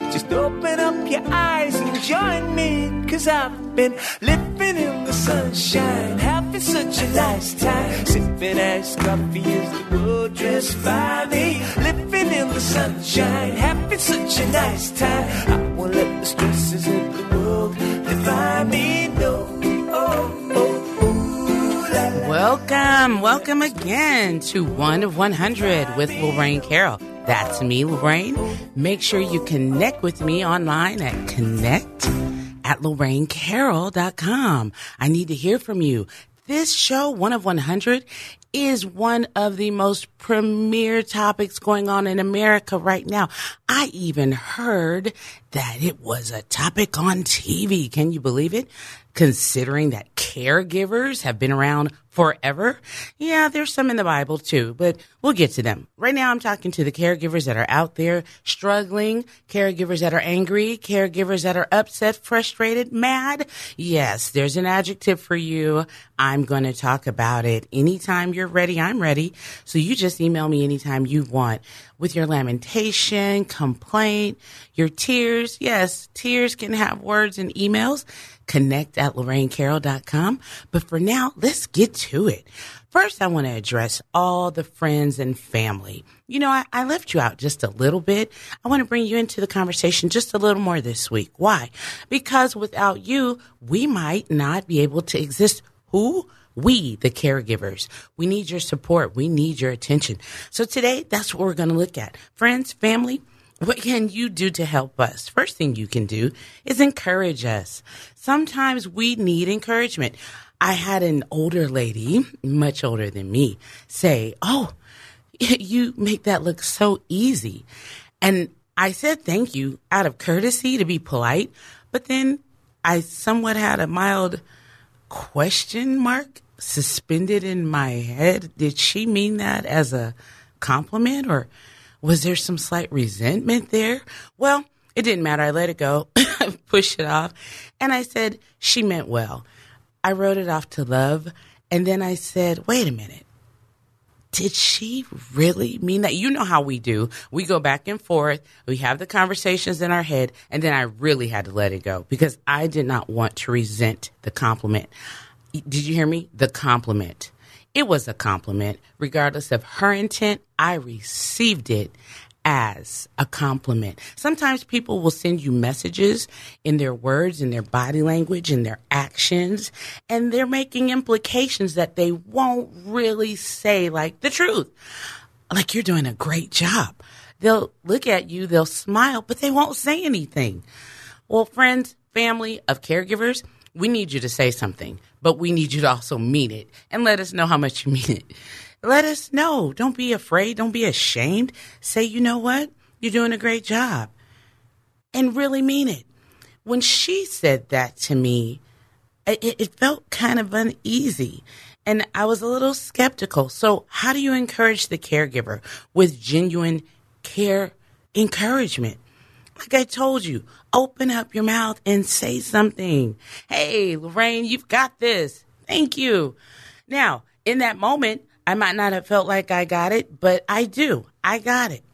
Just open up your eyes and join me, cause I've been living in the sunshine, having such a nice time. Sipping iced coffee as the world drifts by me. Living in the sunshine, having such a nice time. I won't let the stresses of the world define me, Welcome, welcome again to One of 100 with Lorraine Carroll. That's me, Lorraine. Make sure you connect with me online at connect at lorrainecarroll.com. I need to hear from you. This show, One of 100, is one of the most premier topics going on in America right now. I even heard that it was a topic on TV. Can you believe it? Considering that caregivers have been around forever. Yeah, there's some in the Bible too, but we'll get to them. Right now, I'm talking to the caregivers that are out there struggling, caregivers that are angry, caregivers that are upset, frustrated, mad. Yes, there's an adjective for you. I'm going to talk about it anytime you're ready. I'm ready. So you just email me anytime you want with your lamentation, complaint, your tears. Yes, tears can have words and emails. Connect at lorrainecarroll.com. But for now, let's get to it. First, I want to address all the friends and family. You know, I, I left you out just a little bit. I want to bring you into the conversation just a little more this week. Why? Because without you, we might not be able to exist. Who? We, the caregivers. We need your support. We need your attention. So today, that's what we're going to look at. Friends, family, what can you do to help us? First thing you can do is encourage us. Sometimes we need encouragement. I had an older lady, much older than me, say, Oh, you make that look so easy. And I said thank you out of courtesy to be polite, but then I somewhat had a mild question mark suspended in my head. Did she mean that as a compliment or was there some slight resentment there? Well, it didn't matter. I let it go, pushed it off, and I said, she meant well. I wrote it off to love, and then I said, wait a minute. Did she really mean that? You know how we do. We go back and forth. We have the conversations in our head, and then I really had to let it go because I did not want to resent the compliment. Did you hear me? The compliment. It was a compliment. Regardless of her intent, I received it as a compliment. Sometimes people will send you messages in their words, in their body language, in their actions, and they're making implications that they won't really say like the truth. Like you're doing a great job. They'll look at you, they'll smile, but they won't say anything. Well, friends, family of caregivers, we need you to say something, but we need you to also mean it and let us know how much you mean it. Let us know. Don't be afraid. Don't be ashamed. Say, you know what? You're doing a great job. And really mean it. When she said that to me, it, it felt kind of uneasy. And I was a little skeptical. So, how do you encourage the caregiver with genuine care encouragement? Like I told you, open up your mouth and say something. Hey, Lorraine, you've got this. Thank you. Now, in that moment, I might not have felt like I got it, but I do. I got it.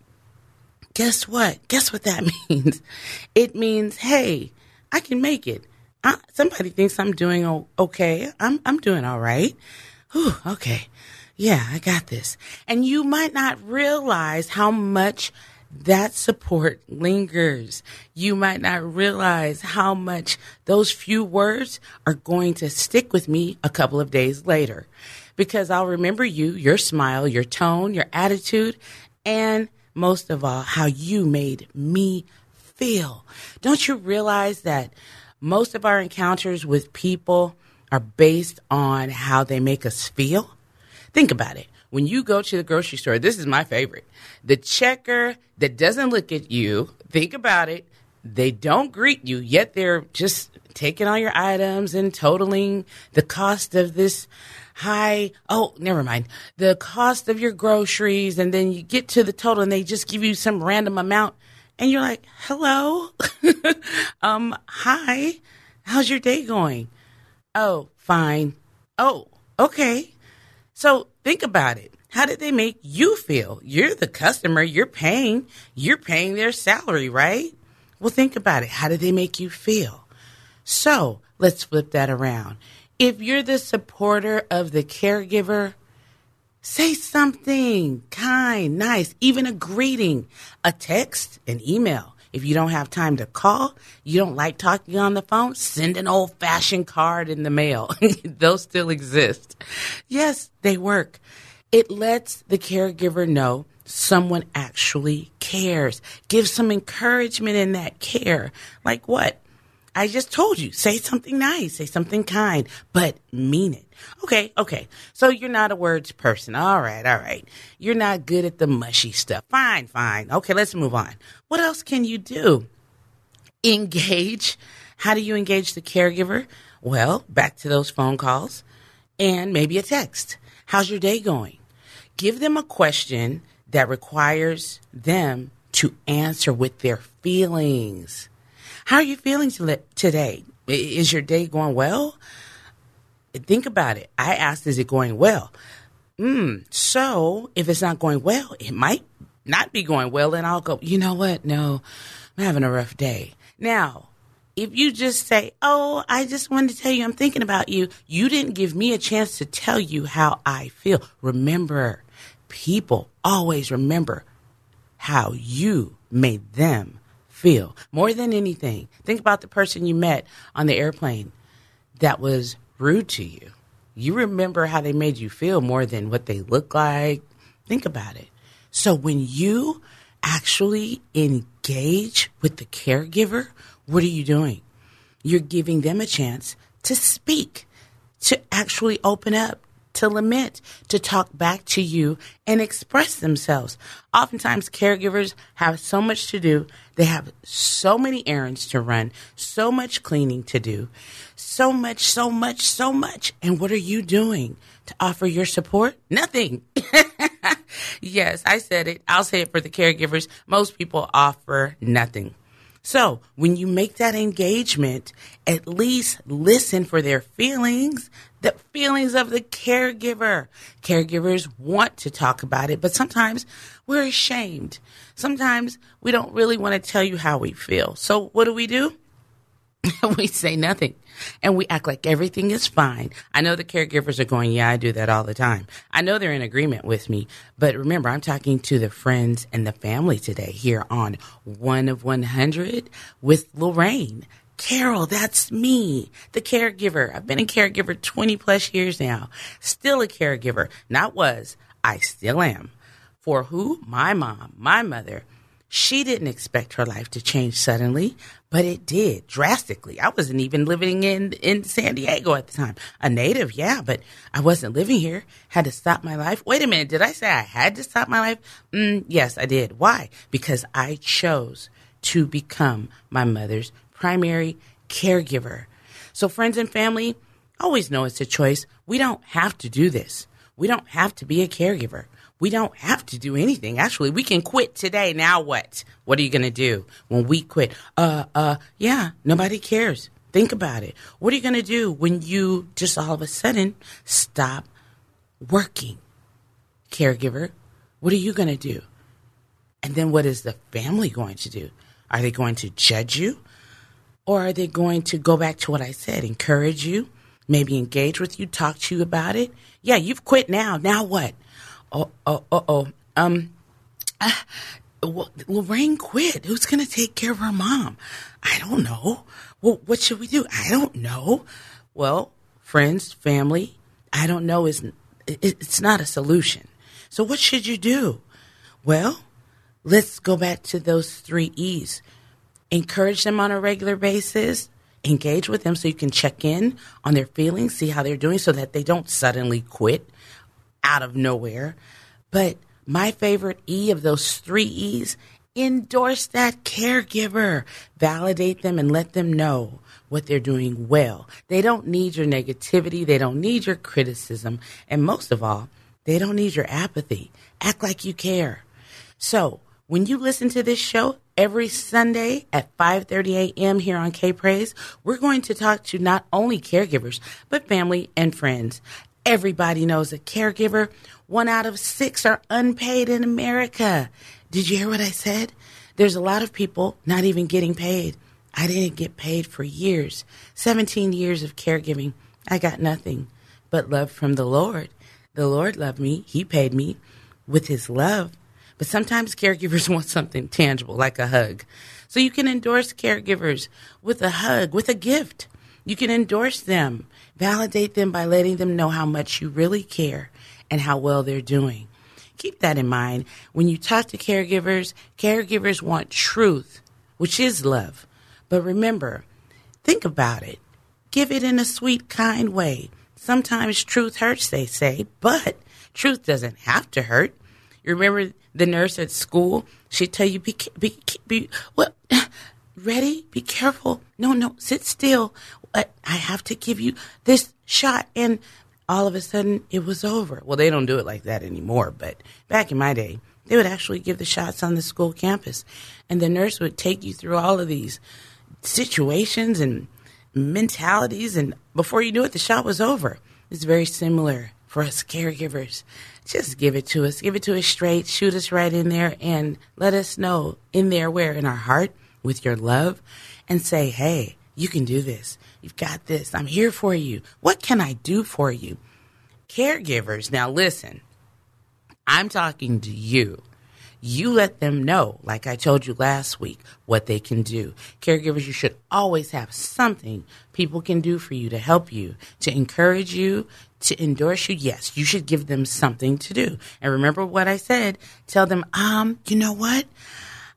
Guess what? Guess what that means? It means, hey, I can make it. I, somebody thinks I'm doing okay. I'm I'm doing all right. Whew, okay. Yeah, I got this. And you might not realize how much that support lingers. You might not realize how much those few words are going to stick with me a couple of days later because I'll remember you, your smile, your tone, your attitude, and most of all, how you made me feel. Don't you realize that most of our encounters with people are based on how they make us feel? Think about it. When you go to the grocery store, this is my favorite. The checker that doesn't look at you, think about it, they don't greet you, yet they're just taking all your items and totaling the cost of this high oh never mind. The cost of your groceries and then you get to the total and they just give you some random amount and you're like hello? Um hi? How's your day going? Oh fine. Oh okay. So think about it. How did they make you feel? You're the customer you're paying you're paying their salary right? Well think about it. How did they make you feel? So let's flip that around. If you're the supporter of the caregiver, say something kind, nice, even a greeting, a text, an email. If you don't have time to call, you don't like talking on the phone, send an old fashioned card in the mail. Those still exist. Yes, they work. It lets the caregiver know someone actually cares. Give some encouragement in that care. Like what? I just told you, say something nice, say something kind, but mean it. Okay, okay. So you're not a words person. All right, all right. You're not good at the mushy stuff. Fine, fine. Okay, let's move on. What else can you do? Engage. How do you engage the caregiver? Well, back to those phone calls and maybe a text. How's your day going? Give them a question that requires them to answer with their feelings. How are you feeling today? Is your day going well? Think about it. I asked, is it going well? Hmm. so if it's not going well, it might not be going well, and I'll go, you know what? No, I'm having a rough day. Now, if you just say, Oh, I just wanted to tell you I'm thinking about you, you didn't give me a chance to tell you how I feel. Remember, people always remember how you made them feel more than anything. Think about the person you met on the airplane that was rude to you. You remember how they made you feel more than what they look like. Think about it. So when you actually engage with the caregiver, what are you doing? You're giving them a chance to speak, to actually open up, to lament, to talk back to you and express themselves. Oftentimes, caregivers have so much to do. They have so many errands to run, so much cleaning to do, so much, so much, so much. And what are you doing to offer your support? Nothing. yes, I said it. I'll say it for the caregivers. Most people offer nothing. So when you make that engagement, at least listen for their feelings, the feelings of the caregiver. Caregivers want to talk about it, but sometimes we're ashamed. Sometimes we don't really want to tell you how we feel. So what do we do? we say nothing and we act like everything is fine. I know the caregivers are going, yeah, I do that all the time. I know they're in agreement with me, but remember, I'm talking to the friends and the family today here on One of 100 with Lorraine. Carroll, that's me, the caregiver. I've been a caregiver 20 plus years now. Still a caregiver. Not was, I still am. For who? My mom, my mother. She didn't expect her life to change suddenly, but it did drastically. I wasn't even living in, in San Diego at the time. A native, yeah, but I wasn't living here. Had to stop my life. Wait a minute, did I say I had to stop my life? Mm, yes, I did. Why? Because I chose to become my mother's primary caregiver. So, friends and family, always know it's a choice. We don't have to do this. We don't have to be a caregiver. We don't have to do anything. Actually, we can quit today. Now what? What are you going to do when we quit? Uh, uh, yeah, nobody cares. Think about it. What are you going to do when you just all of a sudden stop working? Caregiver, what are you going to do? And then what is the family going to do? Are they going to judge you? Or are they going to go back to what I said, encourage you, maybe engage with you, talk to you about it? Yeah, you've quit now. Now what? Oh, oh, oh, oh. Um, uh, well, Lorraine quit. Who's going to take care of her mom? I don't know. Well, what should we do? I don't know. Well, friends, family, I don't know is it's not a solution. So what should you do? Well, let's go back to those three E's encourage them on a regular basis, engage with them so you can check in on their feelings, see how they're doing so that they don't suddenly quit out of nowhere. But my favorite E of those three E's Endorse that caregiver. Validate them and let them know what they're doing well. They don't need your negativity. They don't need your criticism. And most of all, they don't need your apathy. Act like you care. So when you listen to this show every Sunday at 5:30 a.m. here on K Praise, we're going to talk to not only caregivers but family and friends. Everybody knows a caregiver. One out of six are unpaid in America. Did you hear what I said? There's a lot of people not even getting paid. I didn't get paid for years. 17 years of caregiving. I got nothing but love from the Lord. The Lord loved me. He paid me with his love. But sometimes caregivers want something tangible, like a hug. So you can endorse caregivers with a hug, with a gift. You can endorse them, validate them by letting them know how much you really care and how well they're doing. Keep that in mind. When you talk to caregivers, caregivers want truth, which is love. But remember, think about it. Give it in a sweet, kind way. Sometimes truth hurts, they say, but truth doesn't have to hurt. You remember the nurse at school? She'd tell you, be, be, be, what? Ready? Be careful. No, no, sit still. Uh, I have to give you this shot. And all of a sudden it was over. Well, they don't do it like that anymore, but back in my day, they would actually give the shots on the school campus. And the nurse would take you through all of these situations and mentalities. And before you knew it, the shot was over. It's very similar for us caregivers. Just give it to us. Give it to us straight. Shoot us right in there and let us know in there where in our heart with your love and say, hey, you can do this. You've got this. I'm here for you. What can I do for you? Caregivers, now listen, I'm talking to you. You let them know, like I told you last week, what they can do. Caregivers, you should always have something people can do for you to help you, to encourage you, to endorse you. Yes, you should give them something to do. And remember what I said. Tell them, um, you know what?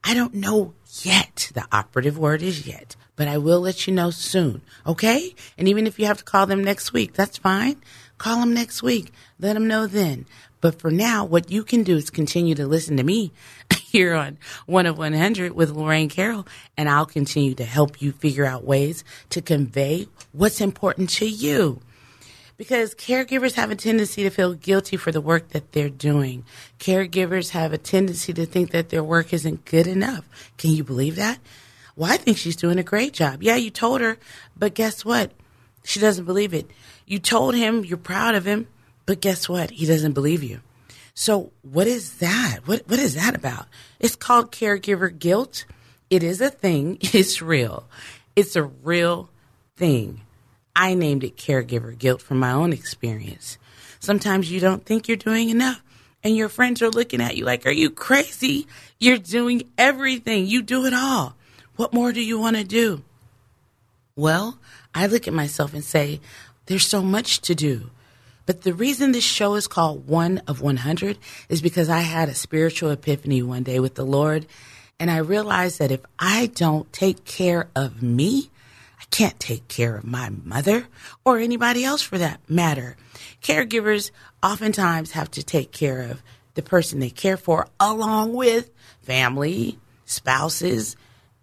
I don't know yet. The operative word is yet but I will let you know soon. Okay? And even if you have to call them next week, that's fine. Call them next week. Let them know then. But for now, what you can do is continue to listen to me here on One of 100 with Lorraine Carroll, and I'll continue to help you figure out ways to convey what's important to you. Because caregivers have a tendency to feel guilty for the work that they're doing. Caregivers have a tendency to think that their work isn't good enough. Can you believe that? Well, I think she's doing a great job. Yeah, you told her, but guess what? She doesn't believe it. You told him you're proud of him, but guess what? He doesn't believe you. So what is that? What what is that about? It's called caregiver guilt. It is a thing. It's real. It's a real thing. I named it caregiver guilt from my own experience. Sometimes you don't think you're doing enough and your friends are looking at you like, "Are you crazy? You're doing everything. You do it all." What more do you want to do? Well, I look at myself and say, there's so much to do. But the reason this show is called One of 100 is because I had a spiritual epiphany one day with the Lord. And I realized that if I don't take care of me, can't take care of my mother or anybody else for that matter. Caregivers oftentimes have to take care of the person they care for along with family, spouses,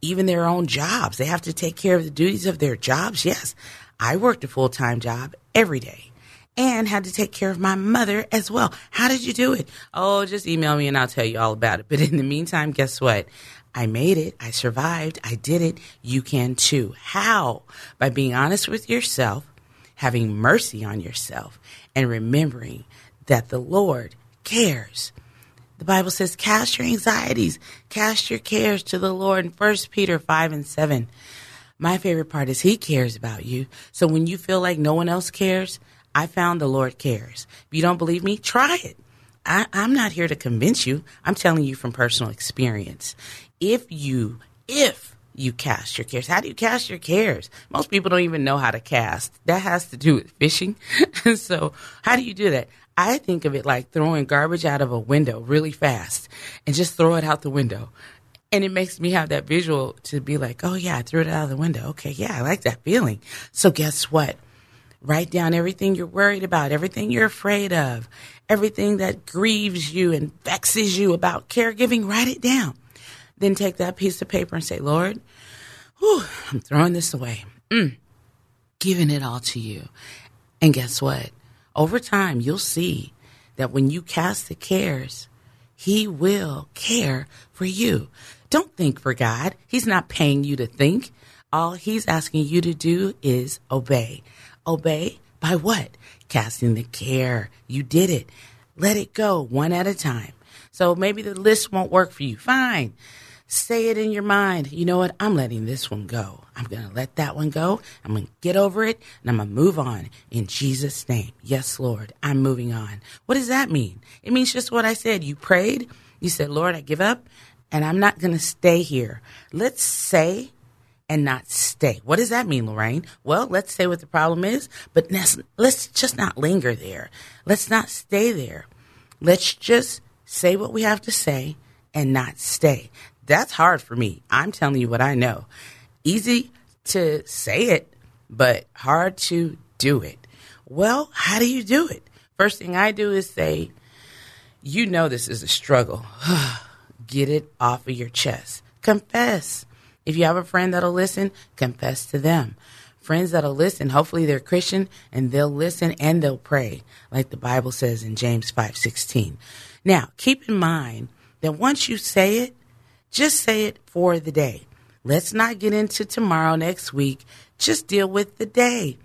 even their own jobs. They have to take care of the duties of their jobs. Yes, I worked a full time job every day and had to take care of my mother as well. How did you do it? Oh, just email me and I'll tell you all about it. But in the meantime, guess what? I made it. I survived. I did it. You can too. How? By being honest with yourself, having mercy on yourself, and remembering that the Lord cares. The Bible says, cast your anxieties, cast your cares to the Lord in 1 Peter 5 and 7. My favorite part is he cares about you. So when you feel like no one else cares, I found the Lord cares. If you don't believe me, try it. I, I'm not here to convince you. I'm telling you from personal experience. If you, if you cast your cares. How do you cast your cares? Most people don't even know how to cast. That has to do with fishing. so, how do you do that? I think of it like throwing garbage out of a window really fast and just throw it out the window. And it makes me have that visual to be like, oh, yeah, I threw it out of the window. Okay, yeah, I like that feeling. So, guess what? Write down everything you're worried about, everything you're afraid of, everything that grieves you and vexes you about caregiving. Write it down. Then take that piece of paper and say, Lord, whew, I'm throwing this away. Mm, giving it all to you. And guess what? Over time, you'll see that when you cast the cares, He will care for you. Don't think for God. He's not paying you to think. All He's asking you to do is obey. Obey by what? Casting the care. You did it. Let it go one at a time. So maybe the list won't work for you. Fine. Say it in your mind. You know what? I'm letting this one go. I'm going to let that one go. I'm going to get over it and I'm going to move on in Jesus' name. Yes, Lord, I'm moving on. What does that mean? It means just what I said. You prayed. You said, Lord, I give up and I'm not going to stay here. Let's say and not stay. What does that mean, Lorraine? Well, let's say what the problem is, but let's, just not linger there. Let's not stay there. Let's just say what we have to say and not stay. That's hard for me. I'm telling you what I know. Easy to say it, but hard to do it. Well, how do you do it? First thing I do is say, you know this is a struggle. Get it off of your chest. Confess. If you have a friend that'll listen, confess to them. Friends that'll listen, hopefully they're Christian and they'll listen and they'll pray, like the Bible says in James 5:16. Now, keep in mind that once you say it, just say it for the day. Let's not get into tomorrow, next week. Just deal with the day.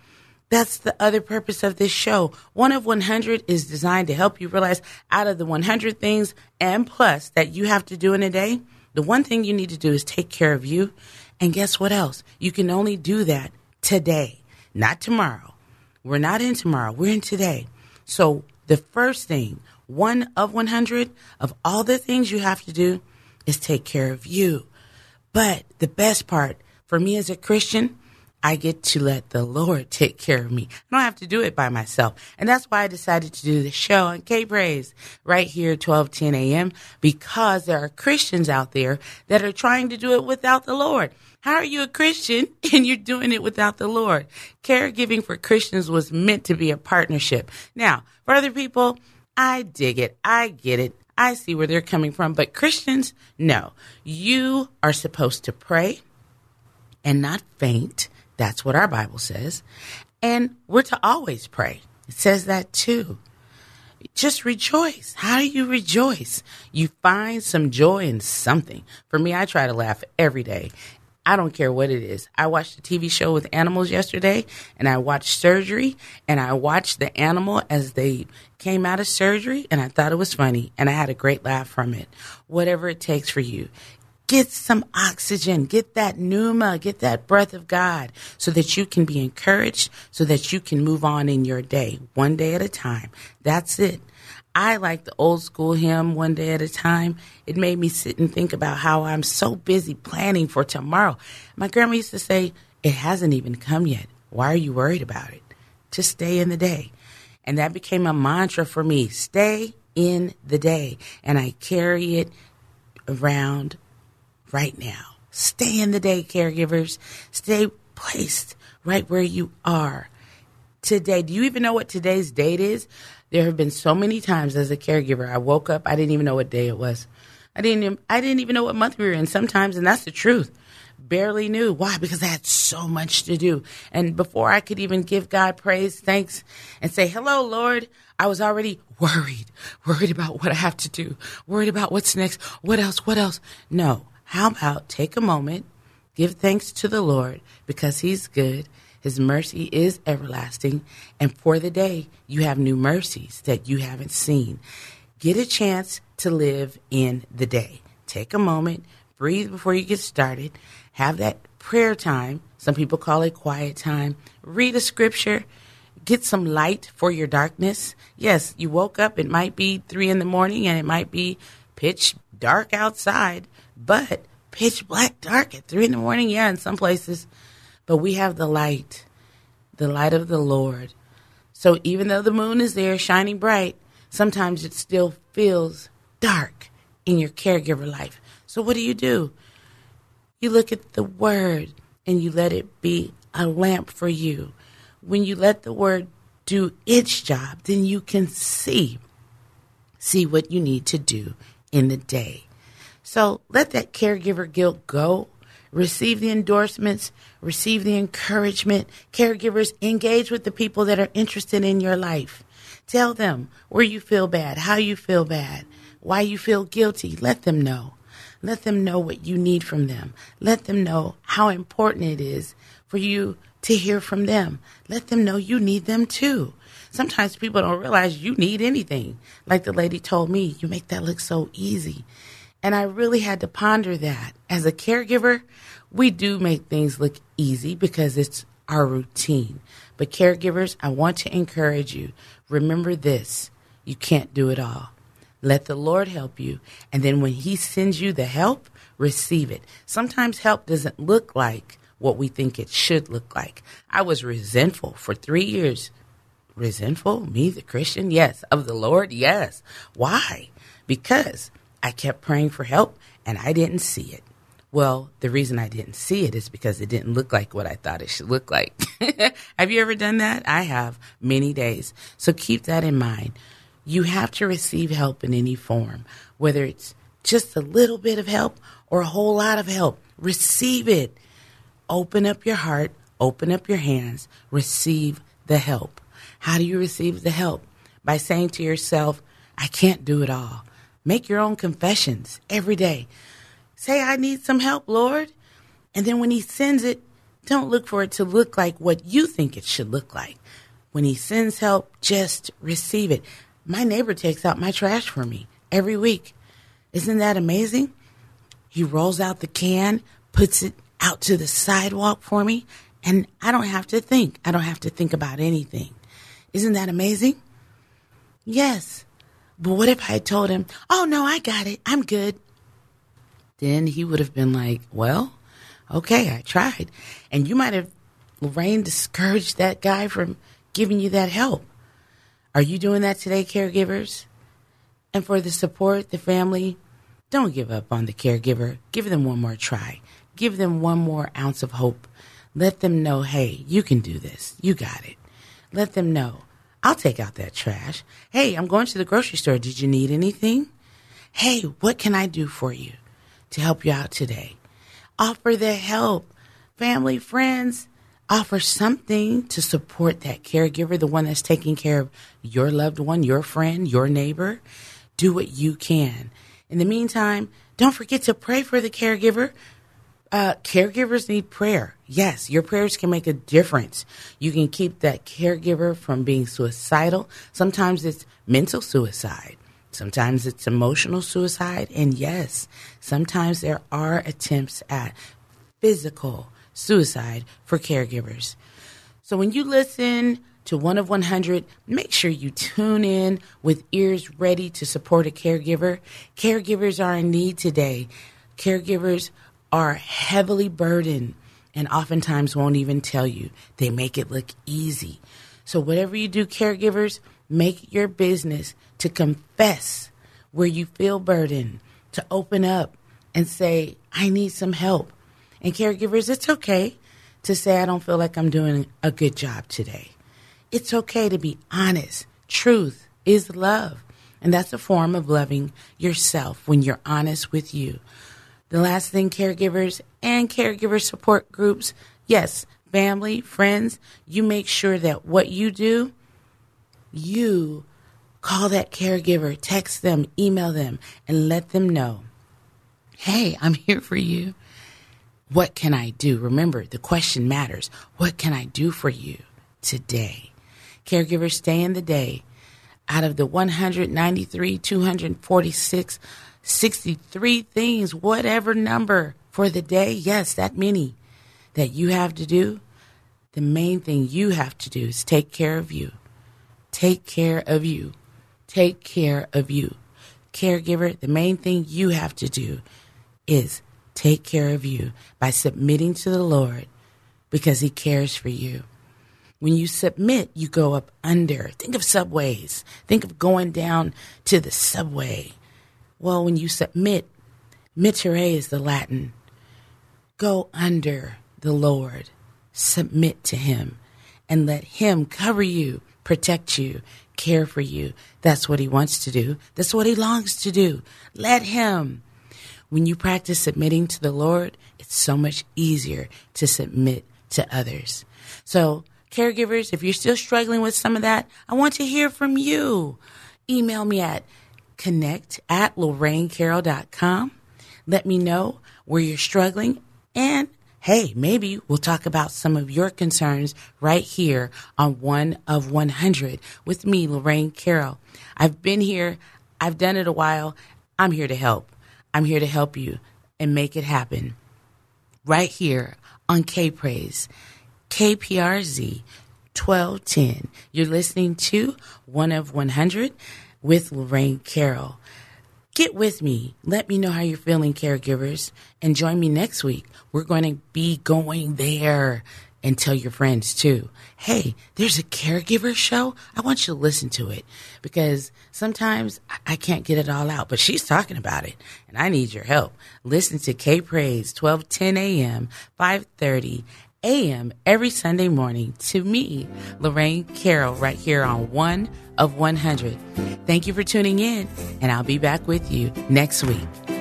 That's the other purpose of this show. One of 100 is designed to help you realize out of the 100 things and plus that you have to do in a day, the one thing you need to do is take care of you. And guess what else? You can only do that today, not tomorrow. We're not in tomorrow, we're in today. So the first thing, one of 100 of all the things you have to do is take care of you. But the best part for me as a Christian, I get to let the Lord take care of me. I don't have to do it by myself. And that's why I decided to do the show on K Praise right here, 1210 a.m., because there are Christians out there that are trying to do it without the Lord. How are you a Christian and you're doing it without the Lord? Caregiving for Christians was meant to be a partnership. Now, for other people, I dig it. I get it. I see where they're coming from. But Christians, no. You are supposed to pray and not faint. That's what our Bible says. And we're to always pray. It says that too. Just rejoice. How do you rejoice? You find some joy in something. For me, I try to laugh every day. I don't care what it is. I watched a TV show with animals yesterday and I watched surgery and I watched the animal as they came out of surgery and I thought it was funny and I had a great laugh from it. Whatever it takes for you. Get some oxygen, get that pneuma, get that breath of God so that you can be encouraged, so that you can move on in your day, one day at a time. That's it. I like the old school hymn, One Day at a Time. It made me sit and think about how I'm so busy planning for tomorrow. My grandma used to say, It hasn't even come yet. Why are you worried about it? To stay in the day. And that became a mantra for me stay in the day. And I carry it around right now. Stay in the day, caregivers. Stay placed right where you are today. Do you even know what today's date is? There have been so many times as a caregiver, I woke up, I didn't even know what day it was. I didn't even, I didn't even know what month we were in sometimes, and that's the truth. Barely knew. Why? Because I had so much to do. And before I could even give God praise, thanks, and say, Hello, Lord, I was already worried, worried about what I have to do, worried about what's next, what else, what else. No. How about take a moment, give thanks to the Lord because He's good his mercy is everlasting. And for the day, you have new mercies that you haven't seen. Get a chance to live in the day. Take a moment, breathe before you get started, have that prayer time. Some people call it quiet time. Read a scripture, get some light for your darkness. Yes, you woke up, it might be three in the morning and it might be pitch dark outside, but pitch black dark at three in the morning, yeah, in some places. But we have the light, the light of the Lord. So even though the moon is there shining bright, sometimes it still feels dark in your caregiver life. So what do you do? You look at the word and you let it be a lamp for you. When you let the word do its job, then you can see see what you need to do in the day. So let that caregiver guilt go. Receive the endorsements, receive the encouragement. Caregivers, engage with the people that are interested in your life. Tell them where you feel bad, how you feel bad, why you feel guilty. Let them know. Let them know what you need from them. Let them know how important it is for you to hear from them. Let them know you need them too. Sometimes people don't realize you need anything. Like the lady told me, you make that look so easy. And I really had to ponder that. As a caregiver, we do make things look easy because it's our routine. But caregivers, I want to encourage you. Remember this you can't do it all. Let the Lord help you. And then when He sends you the help, receive it. Sometimes help doesn't look like what we think it should look like. I was resentful for three years. Resentful? Me, the Christian? Yes. Of the Lord? Yes. Why? Because I kept praying for help and I didn't see it. Well, the reason I didn't see it is because it didn't look like what I thought it should look like. have you ever done that? I have many days. So keep that in mind. You have to receive help in any form, whether it's just a little bit of help or a whole lot of help. Receive it. Open up your heart, open up your hands, receive the help. How do you receive the help? By saying to yourself, I can't do it all. Make your own confessions every day. Say, I need some help, Lord. And then when He sends it, don't look for it to look like what you think it should look like. When He sends help, just receive it. My neighbor takes out my trash for me every week. Isn't that amazing? He rolls out the can, puts it out to the sidewalk for me, and I don't have to think. I don't have to think about anything. Isn't that amazing? Yes. But what if I told him, oh no, I got it. I'm good then he would have been like, well, okay, I tried. And you might have, Lorraine, discouraged that guy from giving you that help. Are you doing that today, caregivers? And for the support, the family, don't give up on the caregiver. Give them one more try. Give them one more ounce of hope. Let them know, hey, you can do this. You got it. Let them know, I'll take out that trash. Hey, I'm going to the grocery store. Did you need anything? Hey, what can I do for you? to help you out today. Offer the help. Family, friends, offer something to support that caregiver, the one that's taking care of your loved one, your friend, your neighbor. Do what you can. In the meantime, don't forget to pray for the caregiver. Uh, caregivers need prayer. Yes, your prayers can make a difference. You can keep that caregiver from being suicidal. Sometimes it's mental suicide. Sometimes it's emotional suicide. And yes, sometimes there are attempts at physical suicide for caregivers. So when you listen to one of 100, make sure you tune in with ears ready to support a caregiver. Caregivers are in need today. Caregivers are heavily burdened and oftentimes won't even tell you. They make it look easy. So, whatever you do, caregivers, make your business to confess where you feel burdened, to open up and say, I need some help. And caregivers, it's okay to say, I don't feel like I'm doing a good job today. It's okay to be honest. Truth is love. And that's a form of loving yourself when you're honest with you. The last thing, caregivers and caregiver support groups, yes, family, friends, you make sure that what you do, you Call that caregiver, text them, email them, and let them know hey, I'm here for you. What can I do? Remember, the question matters. What can I do for you today? Caregivers, stay in the day. Out of the 193, 246, 63 things, whatever number for the day, yes, that many that you have to do, the main thing you have to do is take care of you. Take care of you take care of you. Caregiver, the main thing you have to do is take care of you by submitting to the Lord because He cares for you. When you submit, you go up under. Think of subways. Think of going down to the subway. Well, when you submit, mittere is the Latin. Go under the Lord, submit to Him, and let Him cover you, protect you, care for you. That's what he wants to do. That's what he longs to do. Let him. When you practice submitting to the Lord, it's so much easier to submit to others. So, caregivers, if you're still struggling with some of that, I want to hear from you. Email me at connect at lorrainecarroll.com. Let me know where you're struggling and hey, maybe we'll talk about some of your concerns right here on One of 100 with me, Lorraine Carroll. I've been here, I've done it a while. I'm here to help. I'm here to help you and make it happen right here on K Praise, KPRZ 1210. You're listening to One of 100 with Lorraine Carroll. Get with me. Let me know how you're feeling, caregivers, and join me next week. We're going to be going there and tell your friends too. Hey, there's a caregiver show. I want you to listen to it because sometimes I can't get it all out, but she's talking about it and I need your help. Listen to K Praise 1210 a.m., 530 a.m. every Sunday morning to me, Lorraine Carroll, right here on One of 100. Thank you for tuning in, and I'll be back with you next week.